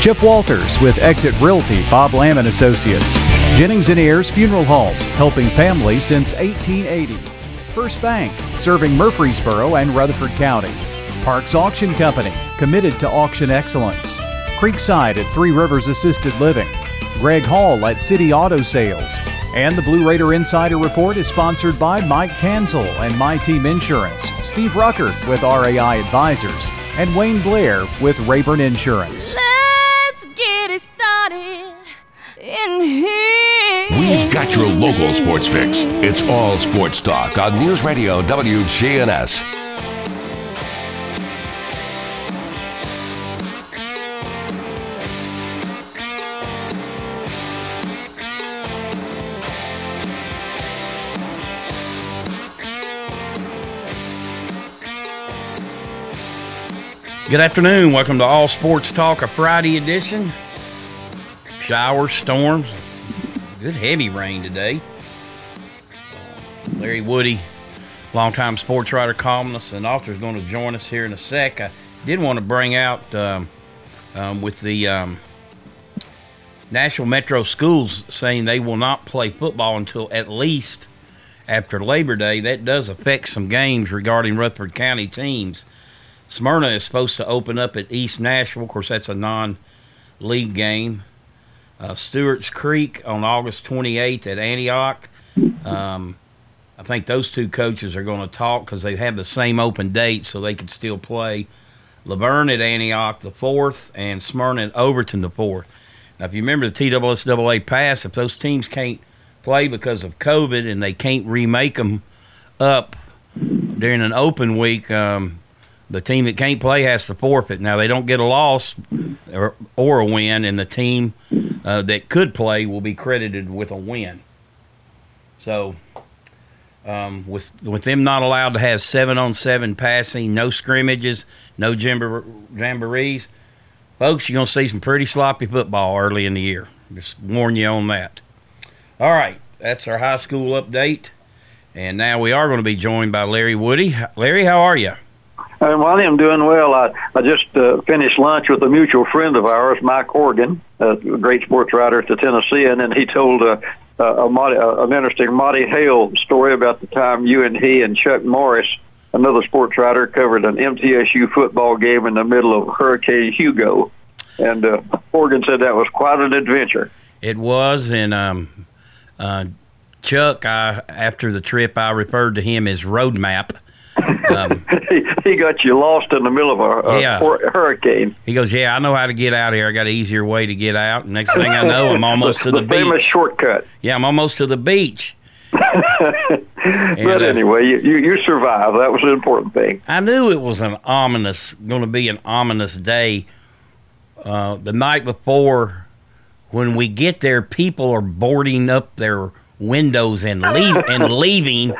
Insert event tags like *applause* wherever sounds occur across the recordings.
Chip Walters with Exit Realty, Bob Lamb and Associates. Jennings and Ayers Funeral Home, helping families since 1880. First Bank, serving Murfreesboro and Rutherford County. Parks Auction Company, committed to auction excellence. Creekside at Three Rivers Assisted Living. Greg Hall at City Auto Sales. And the Blue Raider Insider Report is sponsored by Mike Tanzel and My Team Insurance, Steve Ruckert with RAI Advisors, and Wayne Blair with Rayburn Insurance. We've got your local sports fix. It's all sports talk on News Radio WGNS. Good afternoon. Welcome to All Sports Talk, a Friday edition. Showers, storms, good heavy rain today. Larry Woody, longtime sports writer, columnist, and author, is going to join us here in a sec. I did want to bring out um, um, with the um, Nashville Metro Schools saying they will not play football until at least after Labor Day. That does affect some games regarding Rutherford County teams. Smyrna is supposed to open up at East Nashville. Of course, that's a non league game. Uh, Stewart's Creek on August 28th at Antioch. Um, I think those two coaches are going to talk because they have the same open date, so they could still play. LaVergne at Antioch the 4th and Smyrna at Overton the 4th. Now, if you remember the TSSAA pass, if those teams can't play because of COVID and they can't remake them up during an open week, um, the team that can't play has to forfeit. Now they don't get a loss or, or a win, and the team uh, that could play will be credited with a win. So, um, with with them not allowed to have seven on seven passing, no scrimmages, no jambor- jamborees, folks, you're gonna see some pretty sloppy football early in the year. Just warn you on that. All right, that's our high school update, and now we are going to be joined by Larry Woody. Larry, how are you? Uh, well, I'm doing well. I, I just uh, finished lunch with a mutual friend of ours, Mike Organ, a great sports writer at the Tennessean, and he told uh, a, Monty, an interesting Monty Hale story about the time you and he and Chuck Morris, another sports writer, covered an MTSU football game in the middle of Hurricane Hugo. And uh, Horgan said that was quite an adventure. It was, and um, uh, Chuck, I, after the trip, I referred to him as Roadmap um, he, *laughs* he got you lost in the middle of a, a yeah. hurricane. He goes, "Yeah, I know how to get out of here. I got an easier way to get out." next thing I know, I'm *laughs* almost to the, the beach. famous shortcut. Yeah, I'm almost to the beach. *laughs* and, but uh, anyway, you, you, you survived. That was an important thing. I knew it was an ominous, going to be an ominous day. Uh, the night before, when we get there, people are boarding up their windows and leave and leaving,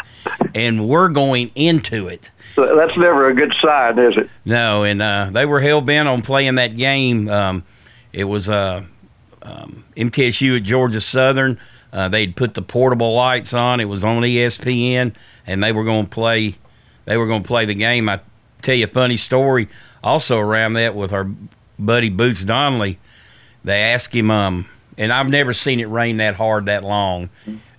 and we're going into it. That's never a good sign, is it? No, and uh, they were hell bent on playing that game. Um, it was uh, um, MTSU at Georgia Southern. Uh, they'd put the portable lights on. It was on ESPN, and they were going to play. They were going to play the game. I tell you a funny story. Also around that with our buddy Boots Donnelly, they asked him, um, and I've never seen it rain that hard that long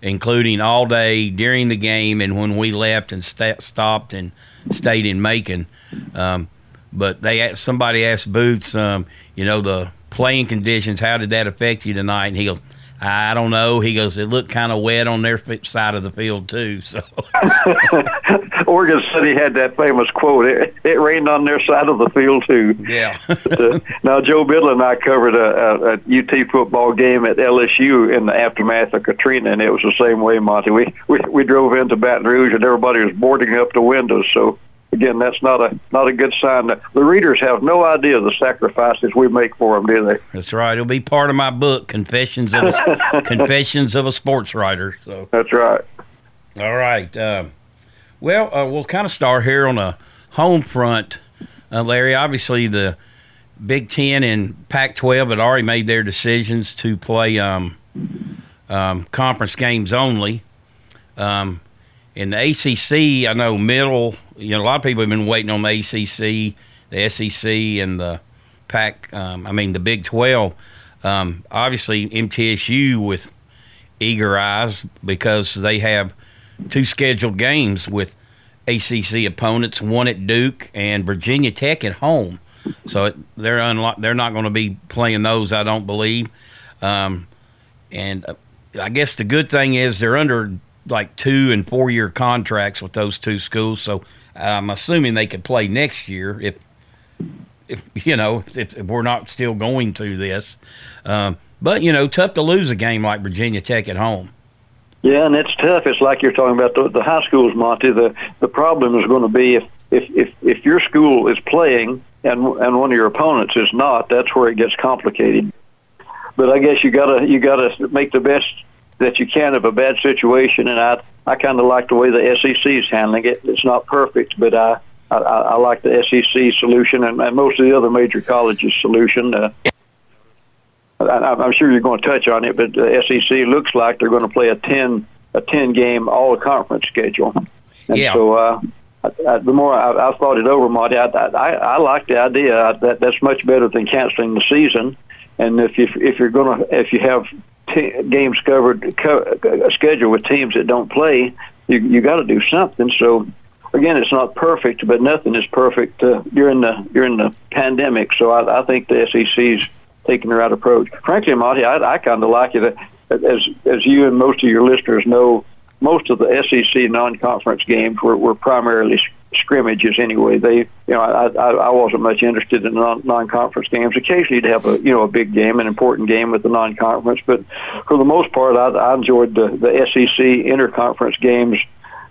including all day during the game and when we left and st- stopped and stayed in Macon. Um, but they somebody asked Boots, um, you know, the playing conditions. How did that affect you tonight? And he goes, I don't know. He goes, it looked kind of wet on their side of the field too. So *laughs* Oregon City had that famous quote: "It, it rained on their side of the field too." Yeah. *laughs* uh, now Joe Biddle and I covered a, a, a UT football game at LSU in the aftermath of Katrina, and it was the same way, Monty. We we we drove into Baton Rouge, and everybody was boarding up the windows. So again, that's not a not a good sign. The readers have no idea the sacrifices we make for them, do they? That's right. It'll be part of my book, Confessions of a, *laughs* Confessions of a Sports Writer. So that's right. All right. Uh, well, uh, we'll kind of start here on a home front, uh, Larry. Obviously, the Big Ten and Pac-12 had already made their decisions to play um, um, conference games only. Um, in the ACC, I know middle. You know, a lot of people have been waiting on the ACC, the SEC, and the Pac. Um, I mean, the Big Twelve. Um, obviously, MTSU with eager eyes because they have two scheduled games with ACC opponents, one at Duke and Virginia Tech at home. So it, they're unlo- they're not going to be playing those, I don't believe. Um, and uh, I guess the good thing is they're under like two and four year contracts with those two schools. So I'm assuming they could play next year if, if you know, if, if we're not still going through this. Um, but you know, tough to lose a game like Virginia Tech at home. Yeah, and it's tough. It's like you're talking about the, the high schools, Monty. The the problem is going to be if, if if if your school is playing and and one of your opponents is not. That's where it gets complicated. But I guess you gotta you gotta make the best that you can of a bad situation, and I I kind of like the way the SEC is handling it. It's not perfect, but I I, I like the SEC solution and, and most of the other major colleges' solution. Uh, I, I'm sure you're going to touch on it, but the SEC looks like they're going to play a ten a ten game all conference schedule. And yeah. So uh, I, I, the more I, I thought it over, Marty, I, I, I like the idea. That that's much better than canceling the season. And if you if you're gonna if you have t- games covered co- schedule with teams that don't play, you you got to do something. So again, it's not perfect, but nothing is perfect uh, during the during the pandemic. So I, I think the SEC's taking the right approach. Frankly, Monty, I, I kind of like it. As as you and most of your listeners know, most of the SEC non-conference games were, were primarily scrimmages anyway. They, you know, I, I, I wasn't much interested in non, non-conference games. Occasionally, you'd have a, you know, a big game, an important game with the non-conference, but for the most part, I, I enjoyed the, the SEC interconference games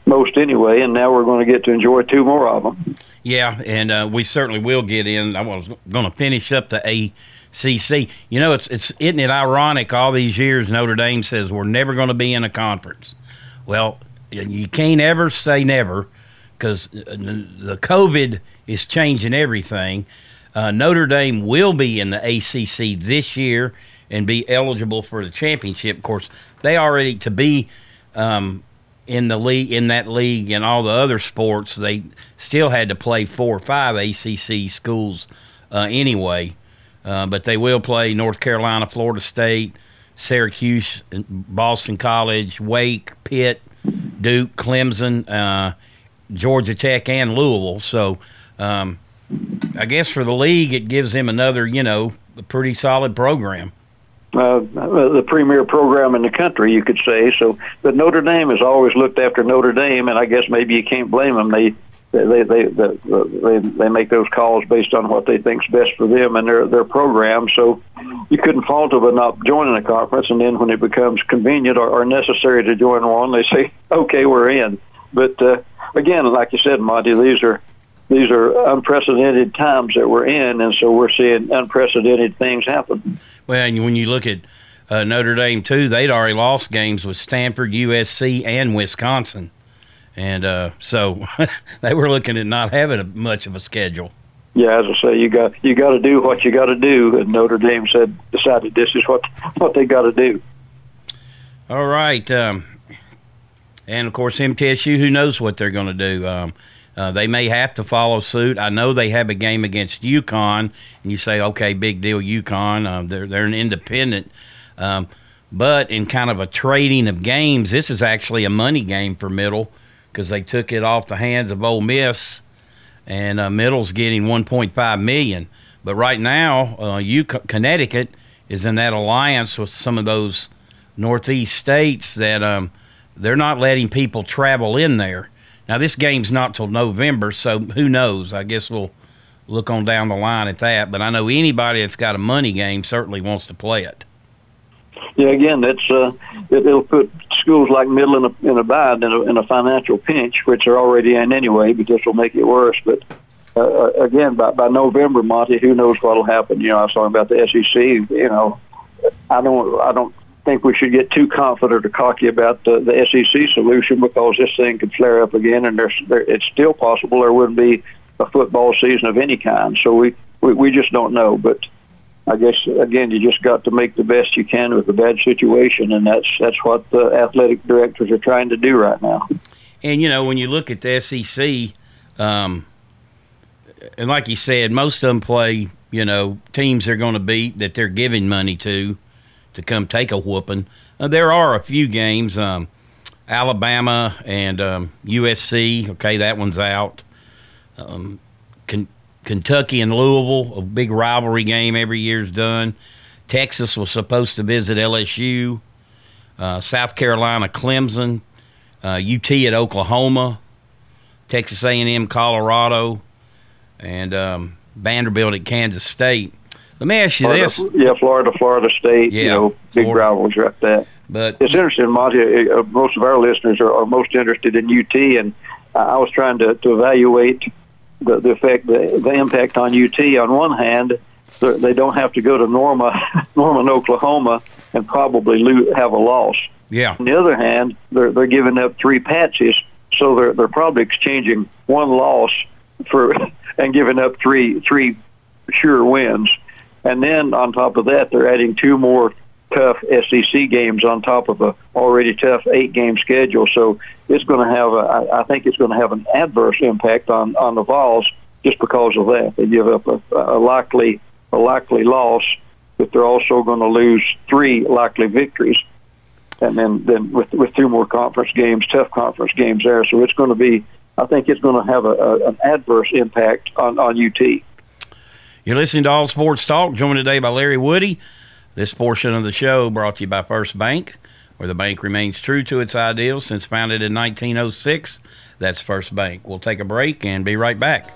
most anyway. And now we're going to get to enjoy two more of them. Yeah, and uh, we certainly will get in. I was going to finish up the ACC. You know, it's it's isn't it ironic? All these years, Notre Dame says we're never going to be in a conference. Well, you can't ever say never because the COVID is changing everything. Uh, Notre Dame will be in the ACC this year and be eligible for the championship. Of course, they already to be um, in the league in that league and all the other sports. They still had to play four or five ACC schools uh, anyway, uh, but they will play North Carolina, Florida State, Syracuse, Boston College, Wake, Pitt, Duke, Clemson, uh, Georgia Tech, and Louisville. So um, I guess for the league, it gives them another, you know, a pretty solid program. Uh, the premier program in the country, you could say. So, but Notre Dame has always looked after Notre Dame, and I guess maybe you can't blame them. They they they they they, they make those calls based on what they think's best for them and their their program. So you couldn't fault them for not joining a conference, and then when it becomes convenient or, or necessary to join one, they say, *laughs* "Okay, we're in." But uh, again, like you said, Monty, these are these are unprecedented times that we're in, and so we're seeing unprecedented things happen. Well, and when you look at uh, Notre Dame too, they'd already lost games with Stanford, USC, and Wisconsin, and uh, so *laughs* they were looking at not having a, much of a schedule. Yeah, as I say, you got you got to do what you got to do, and Notre Dame said decided this is what what they got to do. All right, um, and of course MTSU, who knows what they're going to do. Um, uh, they may have to follow suit. I know they have a game against UConn, and you say, okay, big deal, UConn. Um, they're they're an independent, um, but in kind of a trading of games, this is actually a money game for Middle because they took it off the hands of Ole Miss, and uh, Middle's getting 1.5 million. But right now, uh, you Connecticut is in that alliance with some of those Northeast states that um, they're not letting people travel in there. Now this game's not till November, so who knows? I guess we'll look on down the line at that. But I know anybody that's got a money game certainly wants to play it. yeah, again, that's uh, it, will put schools like Middle in a, in a bad in a, in a financial pinch, which they're already in anyway. But this will make it worse. But uh, uh again, by by November, Monty, who knows what'll happen? You know, I was talking about the SEC. You know, I don't I don't think we should get too confident or cocky about the, the SEC solution because this thing could flare up again, and there's there, it's still possible there wouldn't be a football season of any kind. So we we, we just don't know, but I guess again, you just got to make the best you can with a bad situation, and that's that's what the athletic directors are trying to do right now. And you know, when you look at the SEC, um, and like you said, most of them play you know teams they're going to beat that they're giving money to to come take a whooping. Uh, there are a few games, um, Alabama and um, USC. Okay, that one's out. Um, Kentucky and Louisville, a big rivalry game every year's done. Texas was supposed to visit LSU. Uh, South Carolina, Clemson, uh, UT at Oklahoma, Texas A&M, Colorado, and um, Vanderbilt at Kansas State. Let me ask you Florida, this: Yeah, Florida, Florida State. Yeah, you know, big Florida. rivalries like that. But it's interesting, Monty. Uh, most of our listeners are, are most interested in UT, and I was trying to, to evaluate the, the effect, the, the impact on UT. On one hand, they don't have to go to Norma, *laughs* Norman, Oklahoma, and probably lose, have a loss. Yeah. On the other hand, they're they're giving up three patches, so they're they're probably exchanging one loss for *laughs* and giving up three three sure wins. And then on top of that, they're adding two more tough SEC games on top of a already tough eight game schedule. So it's going to have a, I think it's going to have an adverse impact on on the Vols just because of that. They give up a, a likely a likely loss, but they're also going to lose three likely victories. And then, then with with two more conference games, tough conference games there, so it's going to be. I think it's going to have a, a, an adverse impact on, on UT. You're listening to All Sports Talk, joined today by Larry Woody. This portion of the show brought to you by First Bank, where the bank remains true to its ideals since founded in 1906. That's First Bank. We'll take a break and be right back.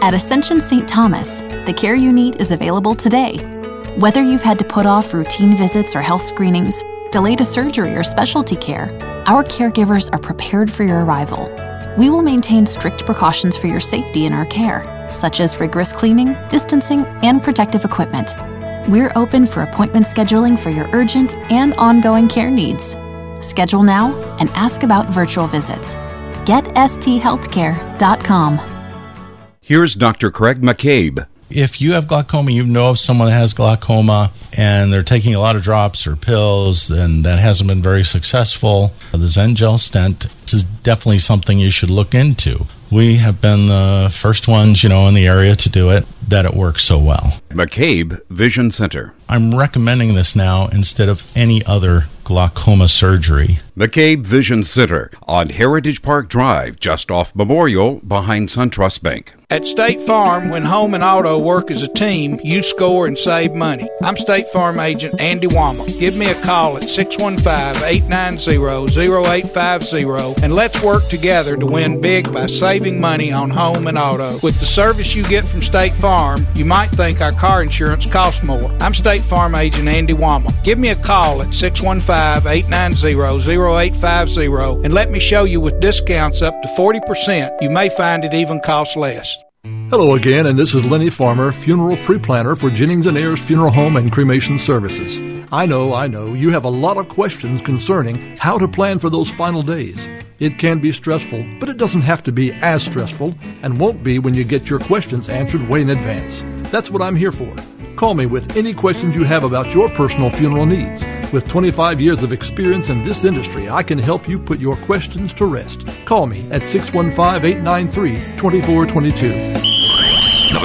At Ascension St. Thomas, the care you need is available today whether you've had to put off routine visits or health screenings, delayed a surgery or specialty care, our caregivers are prepared for your arrival. We will maintain strict precautions for your safety in our care, such as rigorous cleaning, distancing, and protective equipment. We're open for appointment scheduling for your urgent and ongoing care needs. Schedule now and ask about virtual visits. GetSTHealthcare.com. Here's Dr. Craig McCabe if you have glaucoma, you know of someone that has glaucoma and they're taking a lot of drops or pills and that hasn't been very successful, the XEN gel stent is definitely something you should look into. We have been the first ones, you know, in the area to do it, that it works so well. McCabe Vision Center. I'm recommending this now instead of any other glaucoma surgery. McCabe Vision Center on Heritage Park Drive, just off Memorial, behind SunTrust Bank. At State Farm, when home and auto work as a team, you score and save money. I'm State Farm agent Andy Womack. Give me a call at 615-890-0850 and let's work together to win big by saving money on home and auto. With the service you get from State Farm, you might think our car insurance costs more. I'm State Farm agent Andy Womack. Give me a call at 615-890-0850 and let me show you with discounts up to 40%. You may find it even costs less. Hello again, and this is Lenny Farmer, funeral pre-planner for Jennings and Ayers Funeral Home and Cremation Services. I know, I know, you have a lot of questions concerning how to plan for those final days. It can be stressful, but it doesn't have to be as stressful and won't be when you get your questions answered way in advance. That's what I'm here for. Call me with any questions you have about your personal funeral needs. With 25 years of experience in this industry, I can help you put your questions to rest. Call me at 615 893 2422.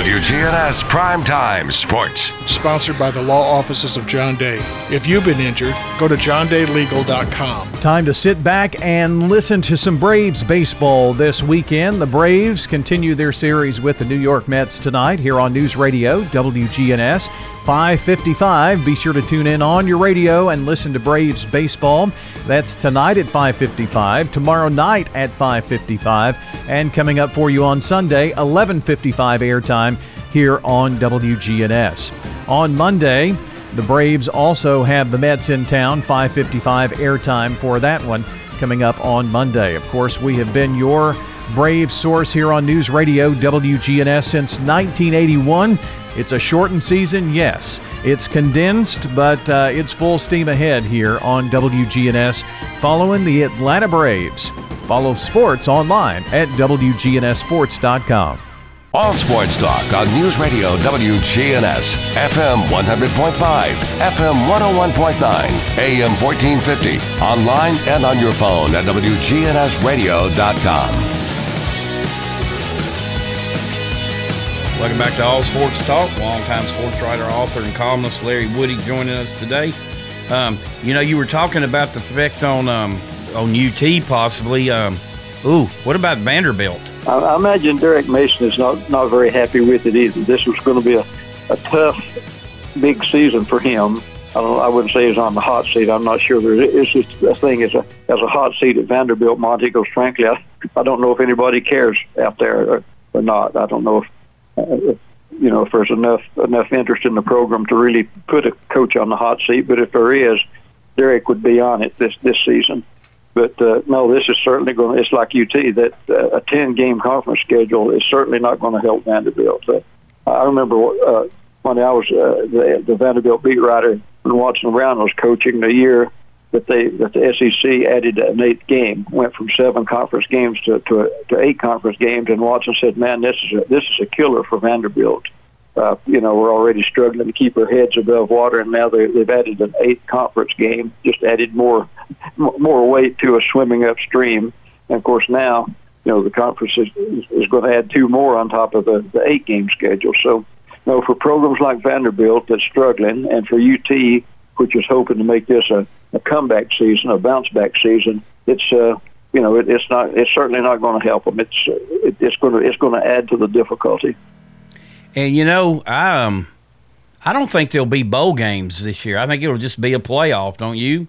WGNS Primetime Sports. Sponsored by the law offices of John Day. If you've been injured, go to johndaylegal.com. Time to sit back and listen to some Braves baseball this weekend. The Braves continue their series with the New York Mets tonight here on News Radio WGNS 555. Be sure to tune in on your radio and listen to Braves baseball. That's tonight at 555, tomorrow night at 555, and coming up for you on Sunday 1155 airtime here on WGNS. On Monday, the Braves also have the Mets in town, 555 airtime for that one coming up on Monday. Of course, we have been your Brave source here on News Radio WGNS since 1981. It's a shortened season, yes. It's condensed, but uh, it's full steam ahead here on WGNS following the Atlanta Braves. Follow sports online at WGNSSports.com. All sports talk on News Radio WGNS, FM 100.5, FM 101.9, AM 1450, online and on your phone at WGNSradio.com. Welcome back to All Sports Talk. Longtime sports writer, author, and columnist Larry Woody joining us today. Um, you know, you were talking about the effect on um, on UT possibly. Um, ooh, what about Vanderbilt? I, I imagine Derek Mason is not, not very happy with it either. This was going to be a, a tough, big season for him. I, I wouldn't say he's on the hot seat. I'm not sure. Is just a thing as a as a hot seat at Vanderbilt, Monty. Because frankly, I, I don't know if anybody cares out there or, or not. I don't know if you know if there's enough enough interest in the program to really put a coach on the hot seat. But if there is, Derek would be on it this this season. But uh, no, this is certainly going. It's like UT that uh, a ten game conference schedule is certainly not going to help Vanderbilt. Uh, I remember uh, when I was uh, the, the Vanderbilt beat writer when Watson Brown was coaching the year that they that the SEC added an eighth game, went from seven conference games to to, to eight conference games, and Watson said, "Man, this is a, this is a killer for Vanderbilt." Uh, you know, we're already struggling to keep our heads above water, and now they, they've added an eighth conference game, just added more more weight to us swimming upstream. And of course, now you know the conference is, is going to add two more on top of the, the eight game schedule. So, you know, for programs like Vanderbilt that's struggling, and for UT, which is hoping to make this a a comeback season, a bounce back season, it's uh, you know it, it's not it's certainly not going to help them. It's it, it's going to it's going to add to the difficulty. And you know, I um, I don't think there'll be bowl games this year. I think it'll just be a playoff, don't you?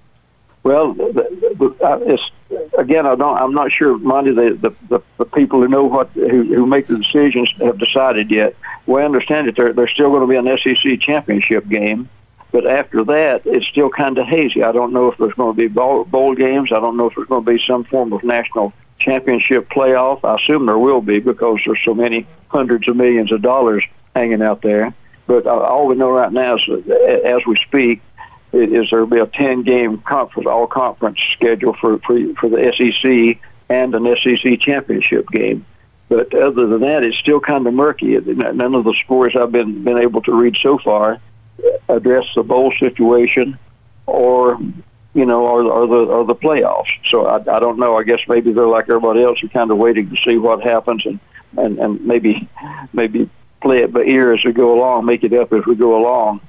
Well, it's again, I don't. I'm not sure, Monty. The, the the people who know what who who make the decisions have decided yet. Well, I understand that there there's still going to be an SEC championship game but after that, it's still kind of hazy. I don't know if there's going to be bowl, games. I don't know if there's going to be some form of national championship playoff. I assume there will be because there's so many hundreds of millions of dollars hanging out there. But uh, all we know right now is, as we speak, is there will be a 10-game conference, all-conference schedule for, for for the SEC and an SEC championship game. But other than that, it's still kind of murky. None of the scores I've been been able to read so far address the bowl situation or you know, or, or the or the playoffs. So I, I don't know. I guess maybe they're like everybody else, are kind of waiting to see what happens, and and and maybe maybe play it by ear as we go along, make it up as we go along.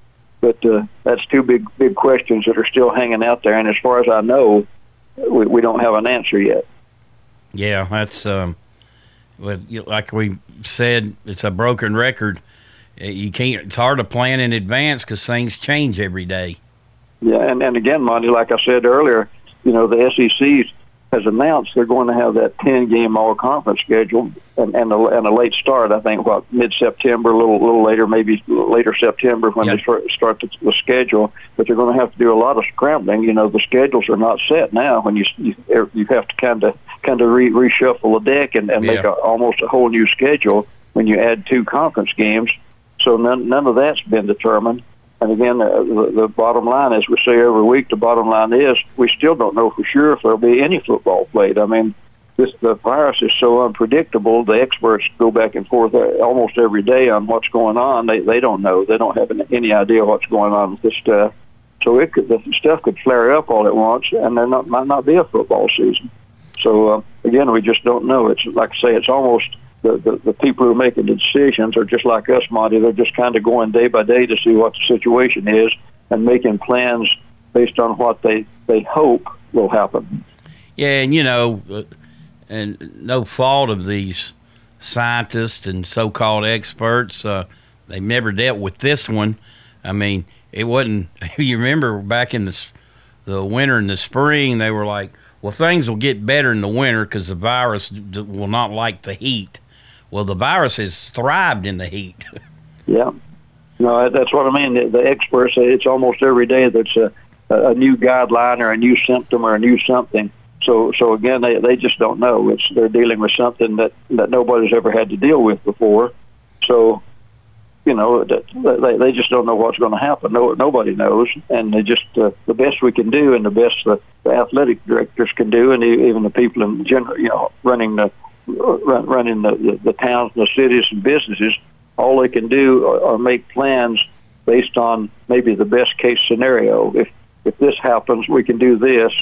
But uh, that's two big big questions that are still hanging out there, and as far as I know, we, we don't have an answer yet. Yeah, that's um, like we said, it's a broken record Eh, you can't. It's hard to plan in advance because things change every day. Yeah, and and again, Monty, like I said earlier, you know the SEC has announced they're going to have that ten game all conference schedule and and a, and a late start. I think what mid September, a little little later, maybe later September when yep. they start the, the schedule. But they're going to have to do a lot of scrambling. You know, the schedules are not set now. When you you, er, you have to kind of kind of re, reshuffle the deck and, and yeah. make a, almost a whole new schedule when you add two conference games so none, none of that's been determined. And again, the, the bottom line, as we say every week, the bottom line is we still don't know for sure if there'll be any football played. I mean, this the virus is so unpredictable. The experts go back and forth uh, almost every day on what's going on. They they don't know. They don't have any idea what's going on with this stuff. So it could the stuff could flare up all at once, and there not, might not be a football season. So uh, again, we just don't know. It's like I say, it's almost the, the, the people who are making the decisions are just like us, Monty. They're just kind of going day by day to see what the situation is and making plans based on what they, they hope will happen. Yeah, and you know, uh, and no fault of these scientists and so-called experts. Uh, they've never dealt with this one. I mean, it wasn't. *laughs* You remember back in the the winter and the spring, they were like, "Well, things will get better in the winter because the virus will not like the heat." Well, the virus has thrived in the heat. yeah, no, that's what I mean. The, the experts say it's almost every day that's a, a new guideline or a new symptom or a new something. So, so again, they they just don't know. It's they're dealing with something that that nobody's ever had to deal with before. So, you know, they they just don't know what's going to happen. No, nobody knows, and they just uh, the best we can do, and the best the athletic directors can do, and even the people in general, you know, running the run, running the, the the towns, and the cities, and businesses, all they can do are, are make plans based on maybe the best case scenario. If if this happens, we can do this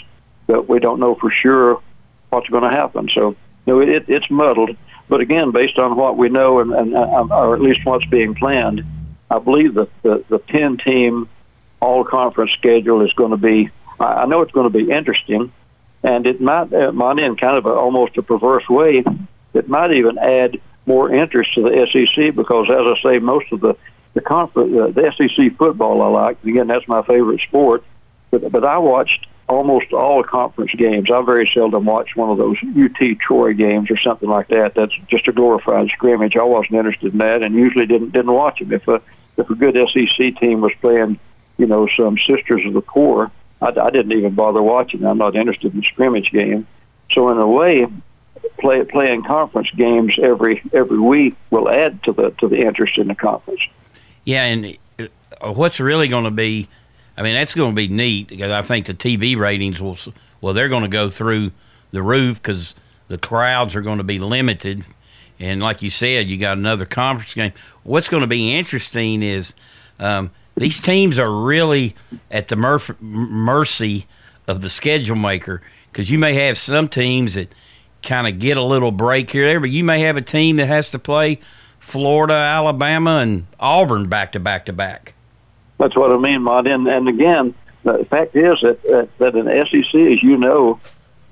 but we don't know for sure what's going to happen. So, know, it, it's muddled. But again, based on what we know, and, and uh, or at least what's being planned, I believe that the, the 10 team all conference schedule is going to be, I know it's going to be interesting, and it might, it might in kind of a, almost a perverse way, it might even add more interest to the SEC because, as I say, most of the the conference, uh, the SEC football I like. Again, that's my favorite sport. But but I watched almost all conference games. I very seldom watch one of those UT Troy games or something like that. That's just a glorified scrimmage. I wasn't interested in that, and usually didn't didn't watch them. If a if a good SEC team was playing, you know, some Sisters of the Poor, I, I didn't even bother watching. I'm not interested in scrimmage game. So in a way, play playing conference games every every week will add to the to the interest in the conference. Yeah, and what's really going to be I mean, that's going to be neat because I think the TV ratings will, well, they're going to go through the roof because the crowds are going to be limited. And like you said, you got another conference game. What's going to be interesting is um, these teams are really at the mercy of the schedule maker because you may have some teams that kind of get a little break here there, but you may have a team that has to play Florida, Alabama, and Auburn back to back to back. That's what I mean, Monty. And, and again, the fact is that, that, in SEC, as you know,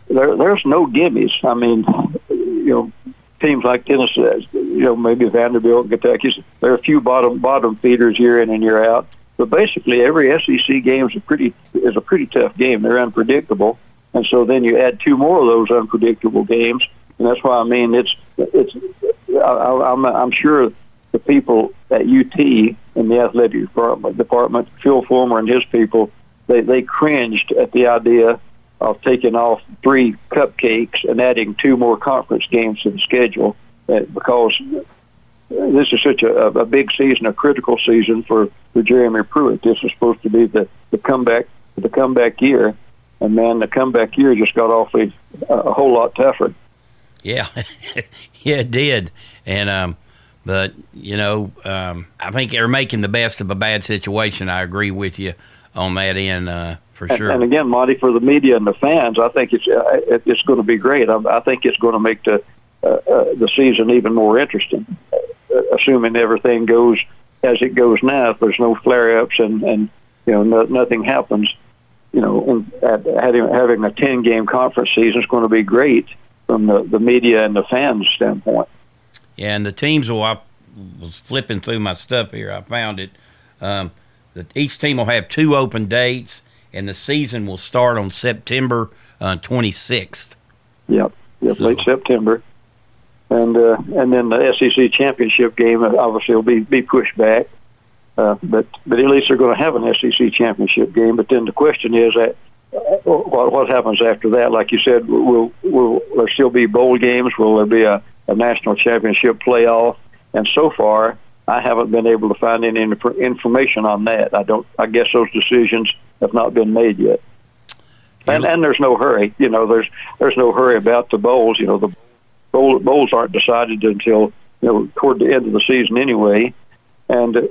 there, there's no gimmies. I mean, you know, teams like Tennessee, you know, maybe Vanderbilt, Kentucky, there are a few bottom bottom feeders year in and year out. But basically, every SEC game is a pretty is a pretty tough game. They're unpredictable, and so then you add two more of those unpredictable games, and that's why I mean it's it's. I, I'm I'm sure the people at UT in the athletic department, department Phil Fulmer and his people, they, they cringed at the idea of taking off three cupcakes and adding two more conference games to the schedule uh, because this is such a, a big season, a critical season for, for Jeremy Pruitt. This is supposed to be the, the comeback the comeback year, and man, the comeback year just got awfully uh, a whole lot tougher. Yeah, *laughs* yeah, it did, and um, but you know, um, I think they're making the best of a bad situation. I agree with you on that end uh, for sure. And again, Monty, for the media and the fans, I think it's uh, it's going to be great. I, I think it's going to make the uh, uh, the season even more interesting, assuming everything goes as it goes now. If there's no flare-ups and and you know no, nothing happens, you know, and having having a ten game conference season is going to be great from the the media and the fans standpoint. Yeah, and the teams will. I was flipping through my stuff here. I found it. Um, that each team will have two open dates, and the season will start on September uh, sixth. Yep, yep, so. late September, and uh, and then the SEC championship game uh, obviously will be be pushed back. Uh, but but at least they're going to have an SEC championship game. But then the question is that uh, what what happens after that? Like you said, will will there still be bowl games? Will there be a a national championship playoff. And so far, I haven't been able to find any information on that. I don't. I guess those decisions have not been made yet. And and there's no hurry. You know, there's there's no hurry about the bowls. You know, the bowl, bowls aren't decided until you know toward the end of the season anyway. And uh,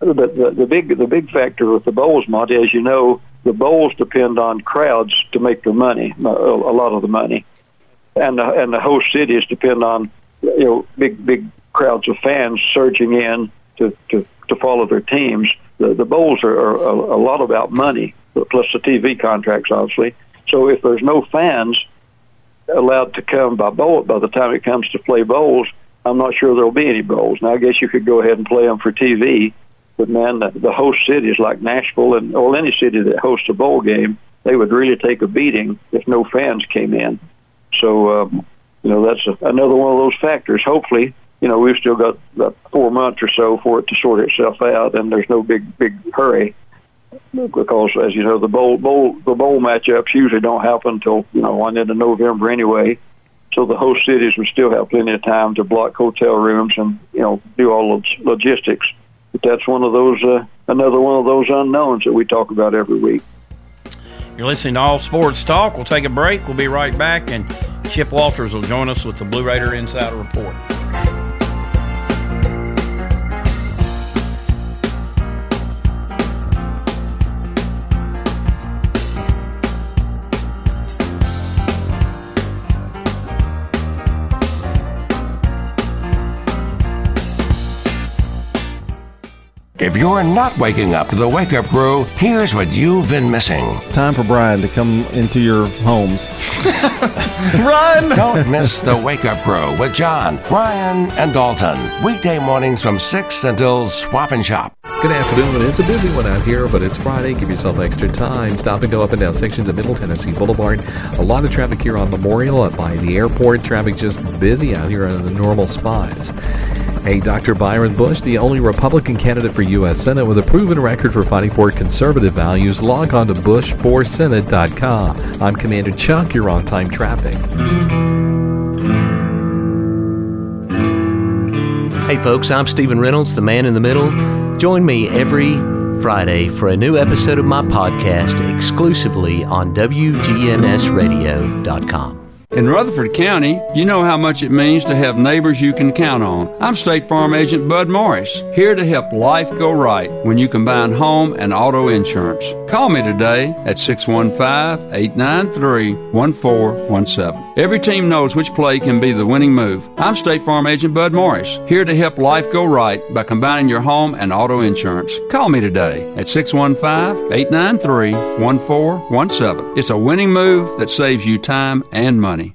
the the, the big the big factor with the bowls, Monty, as you know, the bowls depend on crowds to make their money, a lot of the money and the, and the host cities depend on you know big big crowds of fans surging in to to, to follow their teams. The the bowls are, are a, a lot about money, plus the TV contracts, obviously. So if there's no fans allowed to come by bowl by the time it comes to play bowls, I'm not sure there'll be any bowls. Now I guess you could go ahead and play them for TV, but man, the, the host cities like Nashville and or any city that hosts a bowl game, they would really take a beating if no fans came in. So um, you know that's a, another one of those factors. Hopefully, you know we've still got about four months or so for it to sort itself out, and there's no big big hurry because as you know the bowl bowl the bowl matchups usually don't happen until you know one into November anyway. So the host cities would still have plenty of time to block hotel rooms and you know do all the logistics. But that's one of those uh, another one of those unknowns that we talk about every week. You're listening to All Sports Talk. We'll take a break. We'll be right back, and Chip Walters will join us with the Blue Raider Insider Report. If you're not waking up to the wake up crew, here's what you've been missing. Time for Brian to come into your homes. *laughs* Run! Don't miss the wake up crew with John, Brian, and Dalton. Weekday mornings from 6 until swap and shop. Good afternoon. It's a busy one out here, but it's Friday. Give yourself extra time. Stop and go up and down sections of Middle Tennessee Boulevard. A lot of traffic here on Memorial up by the airport. Traffic just busy out here in the normal spots. Hey, Dr. Byron Bush, the only Republican candidate for U.S. Senate with a proven record for fighting for conservative values. Log on to bush4senate.com. I'm Commander Chuck. You're on time traffic. Hey, folks, I'm Stephen Reynolds, the man in the middle. Join me every Friday for a new episode of my podcast exclusively on WGNSradio.com. In Rutherford County, you know how much it means to have neighbors you can count on. I'm State Farm Agent Bud Morris, here to help life go right when you combine home and auto insurance. Call me today at 615 893 1417. Every team knows which play can be the winning move. I'm State Farm Agent Bud Morris, here to help life go right by combining your home and auto insurance. Call me today at 615 893 1417. It's a winning move that saves you time and money.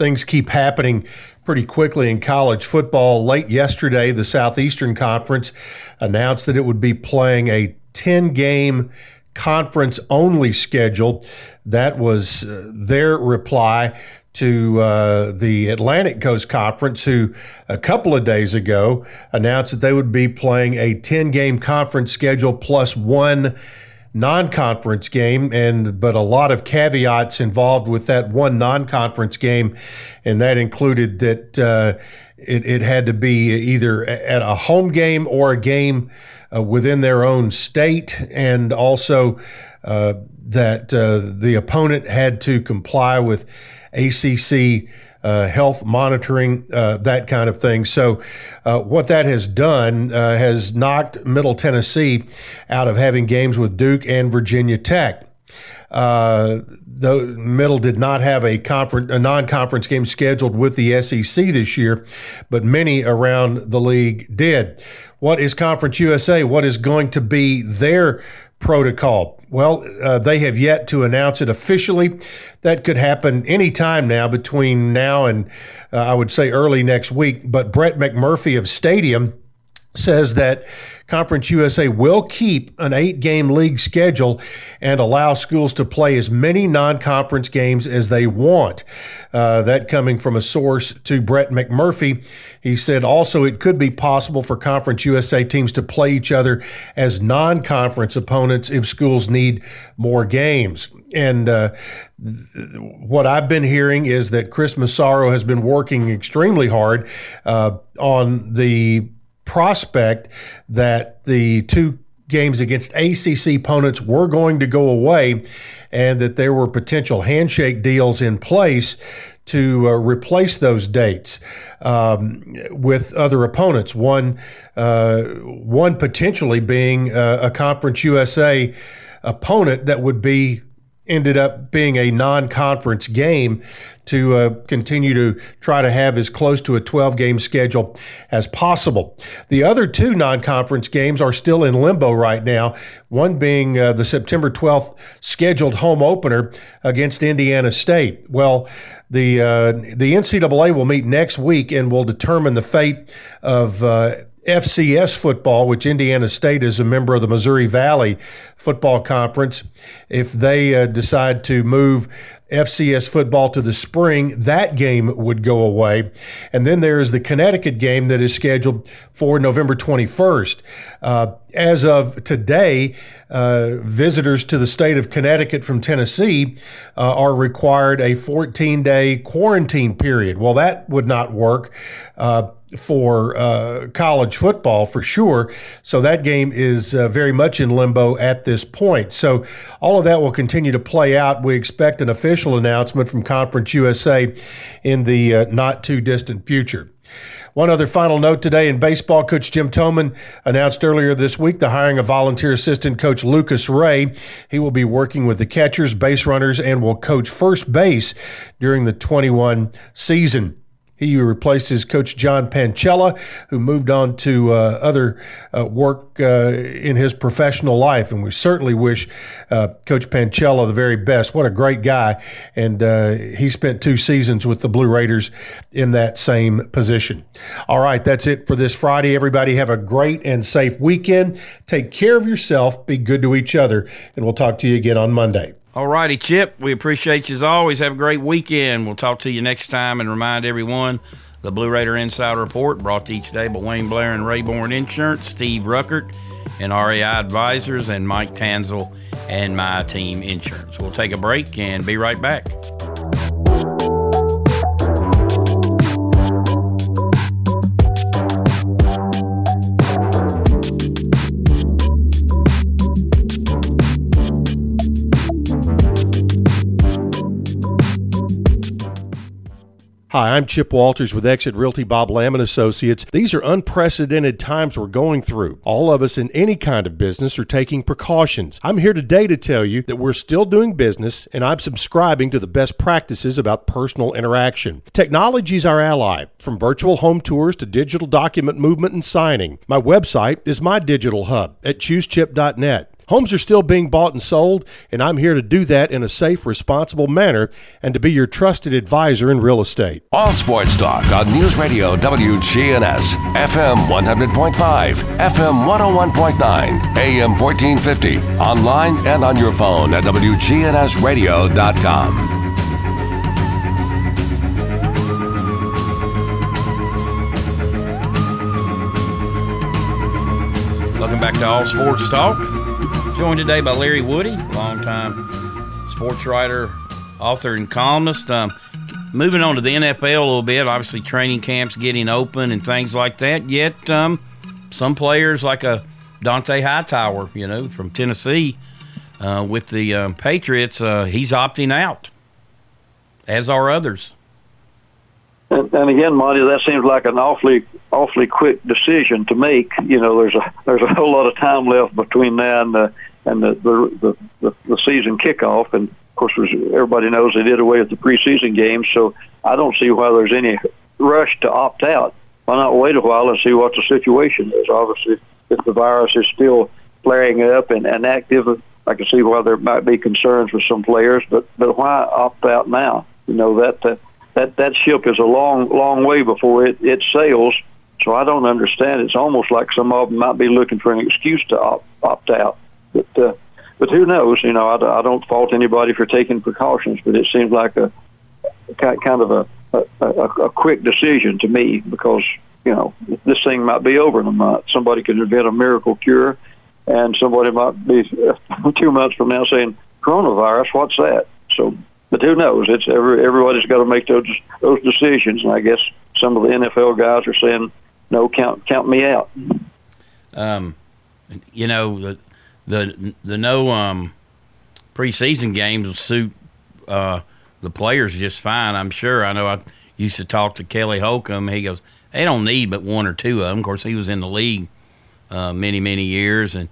things keep happening pretty quickly in college football. Late yesterday, the Southeastern Conference announced that it would be playing a 10 game conference only schedule. That was uh, their reply to uh, the Atlantic Coast Conference, who a couple of days ago announced that they would be playing a 10 game conference schedule plus one non-conference game and but a lot of caveats involved with that one non-conference game and that included that uh, it, it had to be either at a home game or a game uh, within their own state and also uh, that uh, the opponent had to comply with ACC uh, health monitoring, uh, that kind of thing. So, uh, what that has done uh, has knocked Middle Tennessee out of having games with Duke and Virginia Tech. Uh, the Middle did not have a conference, a non-conference game scheduled with the SEC this year, but many around the league did. What is Conference USA? What is going to be their protocol? Well, uh, they have yet to announce it officially. That could happen anytime now between now and uh, I would say early next week. But Brett McMurphy of Stadium says that Conference USA will keep an eight game league schedule and allow schools to play as many non conference games as they want. Uh, that coming from a source to Brett McMurphy. He said also it could be possible for Conference USA teams to play each other as non conference opponents if schools need more games. And uh, what I've been hearing is that Chris Massaro has been working extremely hard uh, on the prospect that the two games against ACC opponents were going to go away and that there were potential handshake deals in place to uh, replace those dates um, with other opponents. One, uh, one potentially being uh, a Conference USA opponent that would be ended up being a non-conference game to uh, continue to try to have as close to a 12 game schedule as possible. The other two non conference games are still in limbo right now, one being uh, the September 12th scheduled home opener against Indiana State. Well, the, uh, the NCAA will meet next week and will determine the fate of uh, FCS football, which Indiana State is a member of the Missouri Valley Football Conference, if they uh, decide to move FCS football to the spring, that game would go away. And then there is the Connecticut game that is scheduled for November 21st. Uh, as of today, uh, visitors to the state of Connecticut from Tennessee uh, are required a 14 day quarantine period. Well, that would not work uh, for uh, college football for sure. So that game is uh, very much in limbo at this point. So all of that will continue to play out. We expect an official announcement from Conference USA in the uh, not too distant future. One other final note today in baseball, Coach Jim Toman announced earlier this week the hiring of volunteer assistant coach Lucas Ray. He will be working with the catchers, base runners, and will coach first base during the 21 season. He replaced his coach John Pancella, who moved on to uh, other uh, work uh, in his professional life. And we certainly wish uh, Coach Pancella the very best. What a great guy. And uh, he spent two seasons with the Blue Raiders in that same position. All right, that's it for this Friday. Everybody have a great and safe weekend. Take care of yourself, be good to each other, and we'll talk to you again on Monday. All righty, Chip. We appreciate you as always. Have a great weekend. We'll talk to you next time and remind everyone the Blue Raider Insider Report brought to you today by Wayne Blair and Rayborn Insurance, Steve Ruckert and REI Advisors, and Mike Tanzel and My Team Insurance. We'll take a break and be right back. Hi, I'm Chip Walters with Exit Realty Bob Lamb and Associates. These are unprecedented times we're going through. All of us in any kind of business are taking precautions. I'm here today to tell you that we're still doing business and I'm subscribing to the best practices about personal interaction. Technology is our ally, from virtual home tours to digital document movement and signing. My website is my digital hub at choosechip.net. Homes are still being bought and sold, and I'm here to do that in a safe, responsible manner and to be your trusted advisor in real estate. All sports talk on News Radio WGNS, FM 100.5, FM 101.9, AM 1450, online and on your phone at WGNSradio.com. Welcome back to All Sports Talk. Joined today by Larry Woody, longtime sports writer, author, and columnist. Um, moving on to the NFL a little bit, obviously training camps getting open and things like that. Yet um, some players like a Dont'a Hightower, you know, from Tennessee, uh, with the um, Patriots, uh, he's opting out, as are others. And, again, Monty, that seems like an awfully awfully quick decision to make. You know, there's a there's a whole lot of time left between now and the and the the, the, the season kickoff. And of course, everybody knows they did away with the preseason games, so I don't see why there's any rush to opt out. Why not wait a while and see what the situation is? Obviously, if the virus is still flaring up and, and active, I can see why there might be concerns with some players. But but why opt out now? You know that. Uh, that that ship is a long long way before it it sails. So I don't understand. It's almost like some of them might be looking for an excuse to opt, opt out. But uh, but who knows? You know, I, I don't fault anybody for taking precautions, but it seems like a kind of a a, a, quick decision to me because you know this thing might be over in a month. Somebody could invent a miracle cure, and somebody might be *laughs* two months from now saying coronavirus. What's that? So but who knows? It's every everybody's got to make those those decisions, and I guess some of the NFL guys are saying, "No, count count me out." Um, you know the the the no um preseason games will suit uh the players just fine. I'm sure. I know I used to talk to Kelly Holcomb. He goes, they don't need but one or two of them. Of course, he was in the league uh, many many years, and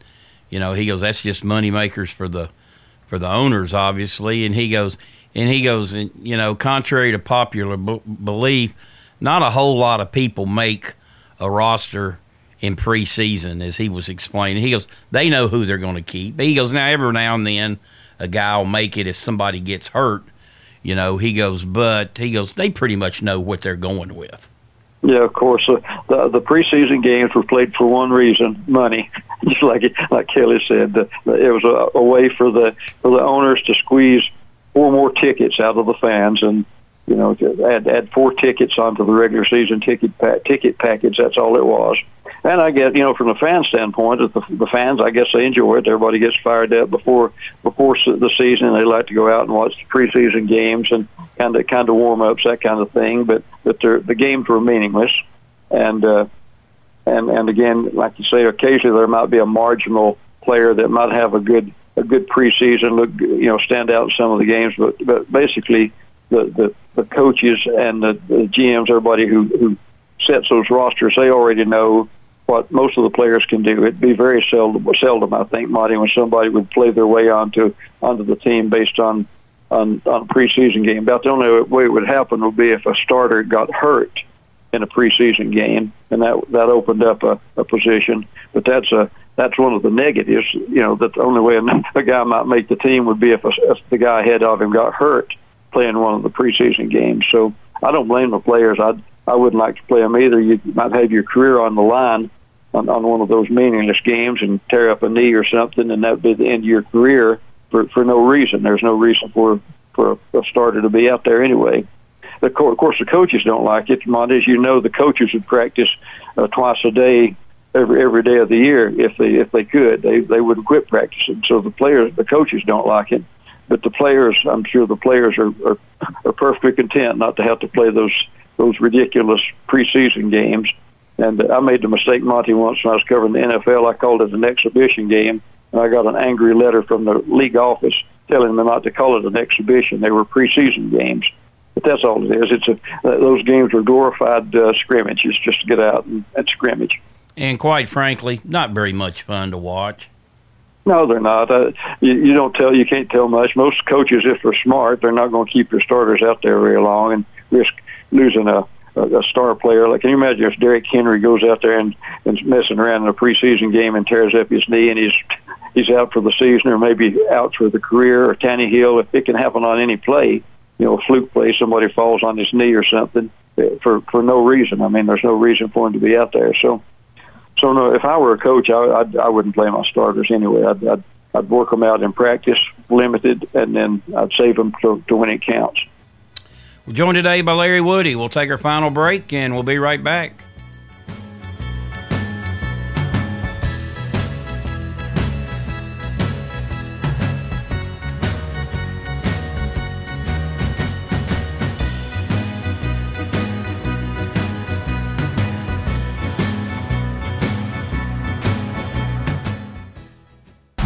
you know he goes, that's just money makers for the for the owners, obviously. And he goes, and he goes, and you know, contrary to popular b- belief, not a whole lot of people make a roster in preseason, as he was explaining. He goes, they know who they're going to keep. But he goes, now every now and then a guy will make it if somebody gets hurt. You know, he goes, but he goes, they pretty much know what they're going with. Yeah, of course. Uh, the the preseason games were played for one reason: money. *laughs* Just like like Kelly said, it was a, a way for the for the owners to squeeze four more tickets out of the fans, and you know, add add four tickets onto the regular season ticket pa- ticket package. That's all it was. And I get, you know, from the fan standpoint, the, the fans, I guess they enjoy it. Everybody gets fired up before before the season. They like to go out and watch the preseason games and kind of kind of warm ups, that kind of thing. But but the games were meaningless, and uh, and and again, like you say, occasionally there might be a marginal player that might have a good a good preseason, look you know stand out in some of the games, but but basically the the, the coaches and the, the GMs, everybody who who sets those rosters, they already know what most of the players can do. It'd be very seldom, seldom I think, Marty, when somebody would play their way onto onto the team based on on on a preseason game. About the only way it would happen would be if a starter got hurt in a preseason game, and that that opened up a, a position. But that's a that's one of the negatives. You know, that the only way a, *laughs* guy might make the team would be if, a, if the guy ahead of him got hurt playing one of the preseason games. So I don't blame the players. I I wouldn't like to play them either. You might have your career on the line on, on one of those meaningless games and tear up a knee or something, and that would be the end of your career for for no reason. There's no reason for for a, starter to be out there anyway. Of course, the coaches don't like it. Monty, as you know, the coaches would practice uh, twice a day every every day of the year if they if they could. They they wouldn't quit practicing. So the players, the coaches don't like it, but the players, I'm sure the players are are, are perfectly content not to have to play those those ridiculous preseason games. And I made the mistake, Monty, once when I was covering the NFL. I called it an exhibition game, and I got an angry letter from the league office telling them not to call it an exhibition. They were preseason games. But that's all it is. It's a those games are glorified uh, scrimmages, just to get out and, and scrimmage and quite frankly, not very much fun to watch. No, they're not. Uh, you, you don't tell. You can't tell much. Most coaches, if they're smart, they're not going to keep their starters out there very long and risk losing a, a, a star player. Like, can you imagine if Derrick Henry goes out there and and messing around in a preseason game and tears up his knee and he's he's out for the season or maybe out for the career or Tannehill, if it can happen on any play, you know, a fluke play, somebody falls on his knee or something eh, for for no reason. I mean, there's no reason for him to be out there. So so no, if I were a coach, I I'd, I wouldn't play my starters anyway. I'd, I'd I'd work them out in practice, limited, and then I'd save them to, to when it counts. We're joined today by Larry Woody. We'll take our final break, and we'll be right back.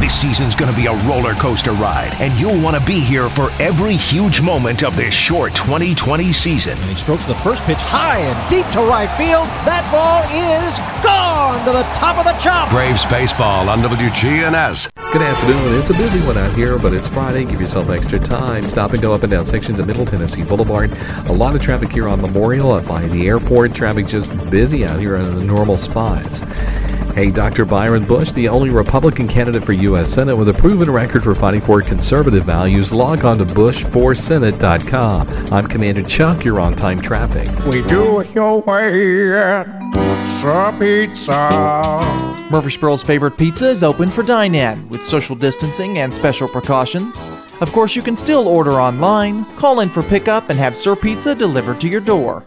Season's going to be a roller coaster ride, and you'll want to be here for every huge moment of this short 2020 season. And he strokes the first pitch high and deep to right field. That ball is gone to the top of the chop. Braves baseball on WGNS. Good afternoon. It's a busy one out here, but it's Friday. Give yourself extra time. Stop and go up and down sections of Middle Tennessee Boulevard. A lot of traffic here on Memorial up by the airport. Traffic just busy out here in the normal spots. Hey, Dr. Byron Bush, the only Republican candidate for U.S. Senate with a proven record for fighting for conservative values. Log on to bush4senate.com. I'm Commander Chuck. You're on time traffic. We do it your way at Sir Pizza. Murfreesboro's favorite pizza is open for dine in with social distancing and special precautions. Of course, you can still order online, call in for pickup, and have Sir Pizza delivered to your door.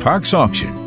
Parks Auction.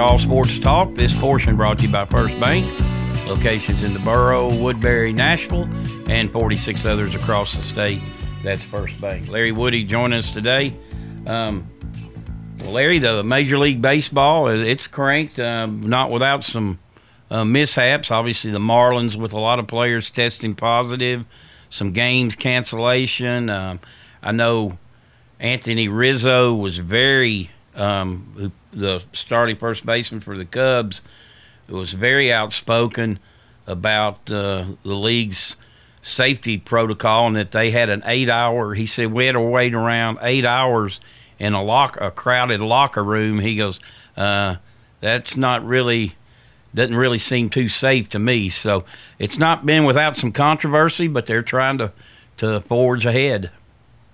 to All Sports Talk. This portion brought to you by First Bank. Locations in the borough, Woodbury, Nashville, and 46 others across the state. That's First Bank. Larry Woody joining us today. Um, well, Larry, the Major League Baseball, it's cranked, um, not without some uh, mishaps. Obviously, the Marlins with a lot of players testing positive, some games cancellation. Um, I know Anthony Rizzo was very um, who, the starting first baseman for the Cubs, was very outspoken about uh, the league's safety protocol and that they had an eight-hour. He said we had to wait around eight hours in a lock, a crowded locker room. He goes, uh, that's not really doesn't really seem too safe to me. So it's not been without some controversy, but they're trying to to forge ahead.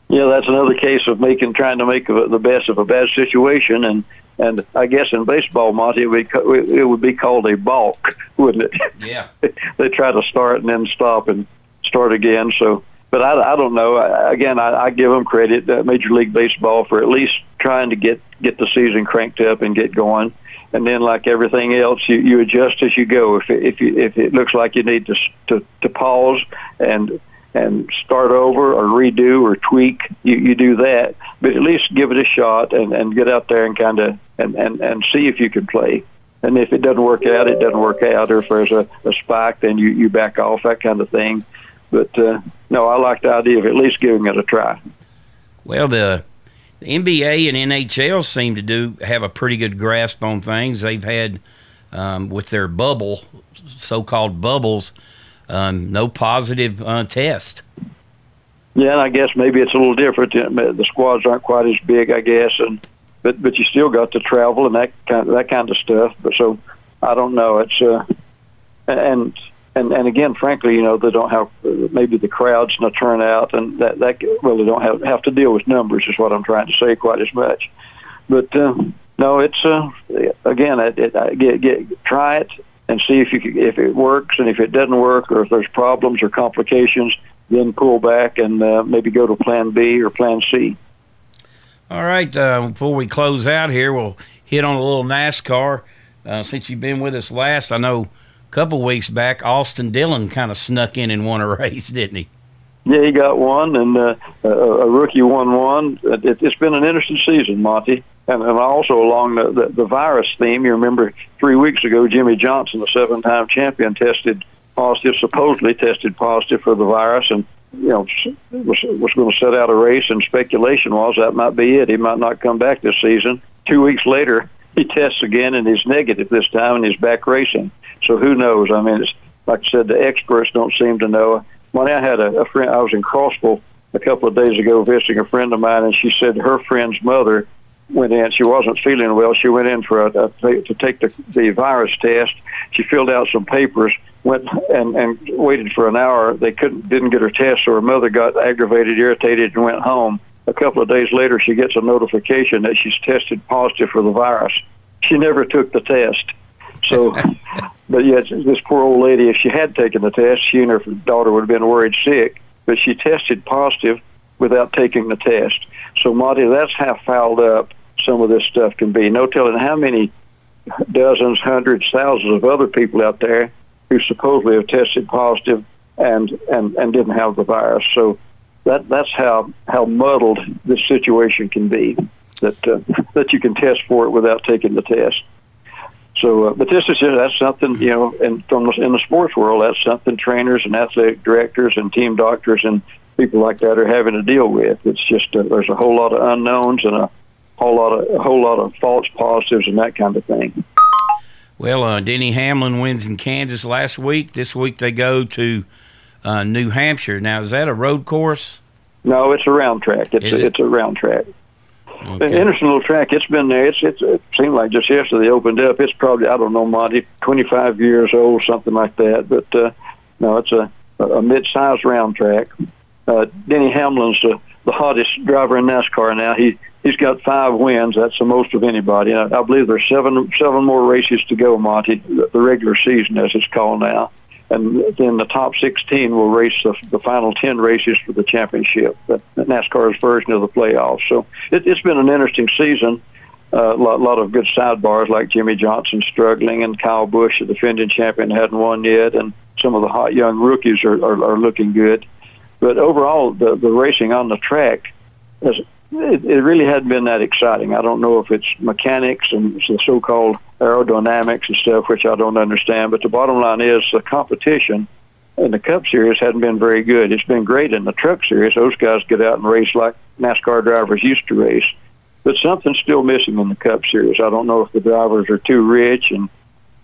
Yeah, that's another case of making trying to make the best of a bad situation, and and I guess in baseball, Monty, it would it would be called a balk, *laughs* wouldn't it? Yeah. *laughs* they try to start and then stop and start again. So, but I, I don't know. I, again, I, I give them credit, uh, Major League Baseball, for at least trying to get get the season cranked up and get going. And then, like everything else, you, you adjust as you go. If if you, if it looks like you need to to, to pause and and start over or redo or tweak, you, you do that. But at least give it a shot and, and get out there and kind of and, and, and see if you can play. And if it doesn't work out, it doesn't work out. Or if there's a, a spike, then you, you back off, that kind of thing. But uh, no, I like the idea of at least giving it a try. Well, the, the NBA and NHL seem to do have a pretty good grasp on things. They've had um, with their bubble, so-called bubbles, um, no positive uh, test. Yeah, and I guess maybe it's a little different. The squads aren't quite as big, I guess, and but but you still got to travel and that kind of, that kind of stuff. But so I don't know. It's uh, and and and again, frankly, you know, they don't have maybe the crowds and the turnout, and that that really don't have have to deal with numbers. Is what I'm trying to say quite as much. But uh, no, it's uh, again, it, it, get get try it and see if you if it works, and if it doesn't work, or if there's problems or complications, then pull back and uh, maybe go to Plan B or Plan C. All right. Uh, before we close out here, we'll hit on a little NASCAR. Uh, since you've been with us last, I know a couple weeks back, Austin Dillon kind of snuck in and won a *laughs* race, didn't he? Yeah, he got one, and uh, a, a rookie won one. It, it's been an interesting season, Monty. And, and also along the, the, the virus theme, you remember three weeks ago, Jimmie Johnson, the seven-time champion, tested positive, supposedly tested positive for the virus, and you know was was going to set out a race. And speculation was that might be it. He might not come back this season. Two weeks later, *laughs* he tests again and he's negative this time, and he's back racing. So who knows? I mean, it's like I said, the experts don't seem to know. When I had a, a friend, I was in Crossville a couple of days ago visiting a friend of mine, and she said her friend's mother went in. She wasn't feeling well. She went in for a, a to take the, the virus test. She filled out some papers, went and and waited for an hour. They couldn't didn't get her test, so her mother got aggravated, irritated, and went home. A couple of days later, she gets a notification that she's tested positive for the virus. She never took the test. So, *laughs* but yet this poor old lady, if she had taken the test, she and her daughter would have been worried sick. But she tested positive without taking the test. So, Monty, that's how fouled up some of this stuff can be. No telling how many dozens, hundreds, thousands of other people out there who supposedly have tested positive and and and didn't have the virus. So that that's how how muddled this situation can be. That uh, that you can test for it without taking the test. So, uh, but this is that's something you know, and from the, in the sports world, that's something trainers and athletic directors and team doctors and people like that are having to deal with. It's just uh, there's a whole lot of unknowns and a whole lot of a whole lot of false positives and that kind of thing. Well, uh, Denny Hamlin wins in Kansas last week. This week they go to uh, New Hampshire. Now, is that a road course? No, it's a round track. It's a, it? it's a round track. Okay. An interesting little track. It's been there. It's, it's it seemed like just yesterday they opened up. It's probably I don't know, Monty, 25 years old, something like that. But uh, no, it's a a mid-sized round track. Uh, Denny Hamlin's the, the hottest driver in NASCAR now. He he's got five wins. That's the most of anybody. I, I believe there's seven seven more races to go, Monty. The, regular season, as it's called now, and then the top 16 will race the, the final 10 races for the championship. The, NASCAR's version of the playoffs. So it, it's been an interesting season. A uh, lot, lot of good sidebars like Jimmie Johnson struggling and Kyle Busch, the defending champion, hadn't won yet, and some of the hot young rookies are, are, are looking good. But overall, the, the racing on the track, has, it, it really hadn't been that exciting. I don't know if it's mechanics and the so-called aerodynamics and stuff, which I don't understand. But the bottom line is the competition in the Cup Series hadn't been very good. It's been great in the Truck Series. Those guys get out and race like NASCAR drivers used to race. But something's still missing in the Cup Series. I don't know if the drivers are too rich and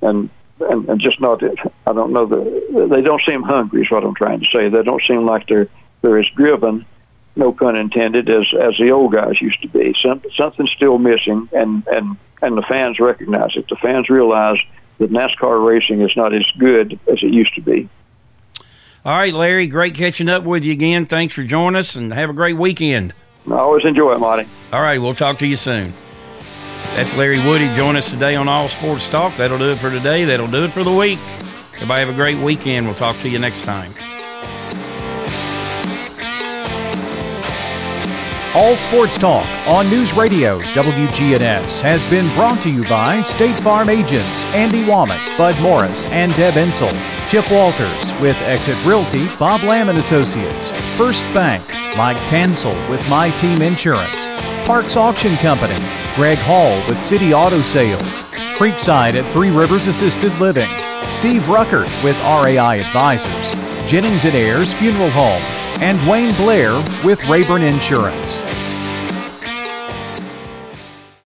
and and, and just not. I don't know. The, they don't seem hungry. Is what I'm trying to say. They don't seem like they're they're as driven, no pun intended, as as the old guys used to be. Some, something's still missing, and and and the fans recognize it. The fans realize that NASCAR racing is not as good as it used to be. All right, Larry, great catching up with you again. Thanks for joining us, and have a great weekend. I always enjoy it, Marty. All right, we'll talk to you soon. That's Larry Woody. Join us today on All Sports Talk. That'll do it for today. That'll do it for the week. Everybody have a great weekend. We'll talk to you next time. All Sports Talk on News Radio WGNS has been brought to you by State Farm agents Andy Womack, Bud Morris, and Deb Ensel. Chip Walters with Exit Realty, Bob Lamb and Associates. First Bank, Mike Tansel with My Team Insurance. Parks Auction Company, Greg Hall with City Auto Sales, Creekside at Three Rivers Assisted Living, Steve Ruckert with RAI Advisors, Jennings and Ayers Funeral Home, and Wayne Blair with Rayburn Insurance.